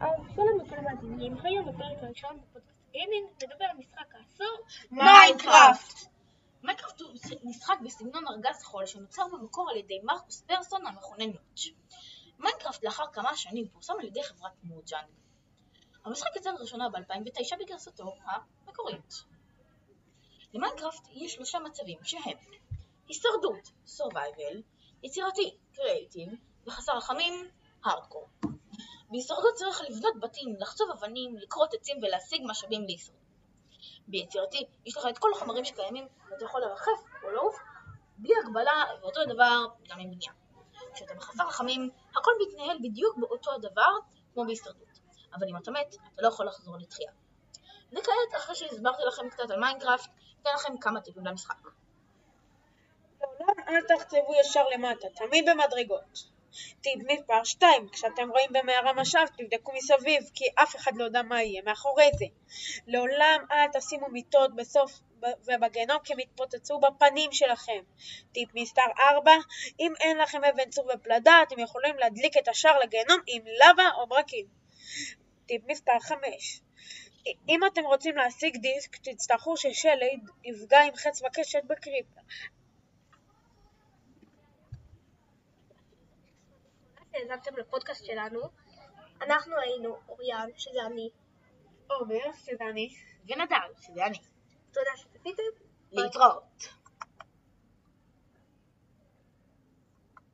אז שלום לכל המאזינים, היום בפרק הראשון בפודקאסט גיימינג נדבר על משחק העשור מיינקראפט. מיינקראפט הוא משחק בסגנון ארגז חול שנוצר במקור על ידי מרקוס פרסון המכונה נוטץ'. מיינקראפט לאחר כמה שנים פורסם על ידי חברת מוג'אנג. המשחק יצא לראשונה ב-2009 בגרסתו המקורית. למיינקראפט יש שלושה מצבים שהם הישרדות, survival, יצירתי, creative, וחסר רחמים, hardcore. בהישרדות צריך לבנות בתים, לחצוב אבנים, לכרות עצים ולהשיג משאבים להישרדות. ביצירתי יש לך את כל החומרים שקיימים ואתה יכול לרחף או לעוף בלי הגבלה ואותו דבר גם עם בנייה. כשאתה בחסר רחמים הכל מתנהל בדיוק באותו הדבר כמו בהישרדות, אבל אם אתה מת אתה לא יכול לחזור לתחייה. וכעת אחרי שהסברתי לכם קצת על מיינקראפט, אתן לכם כמה טיפים למשחק. לעולם אל תחצבו ישר למטה, תמיד במדרגות. טיפ מספר 2, כשאתם רואים במערה משאב תבדקו מסביב, כי אף אחד לא יודע מה יהיה מאחורי זה. לעולם אל תשימו מיטות בסוף ובגיהנום כי הם יתפוצצו בפנים שלכם. טיפ מספר 4, אם אין לכם אבן צור ופלדה אתם יכולים להדליק את השער לגיהנום עם לבה או ברקים. טיפ מספר 5, אם אתם רוצים להשיג דיסק, תצטרכו ששלד יפגע עם חץ וקשת בקריפר. שהאזנתם לפודקאסט שלנו. אנחנו היינו אוריאן, שזה אני. עומר, שזה אני. ונדל, שזה אני. תודה שצפיתם. להתראות.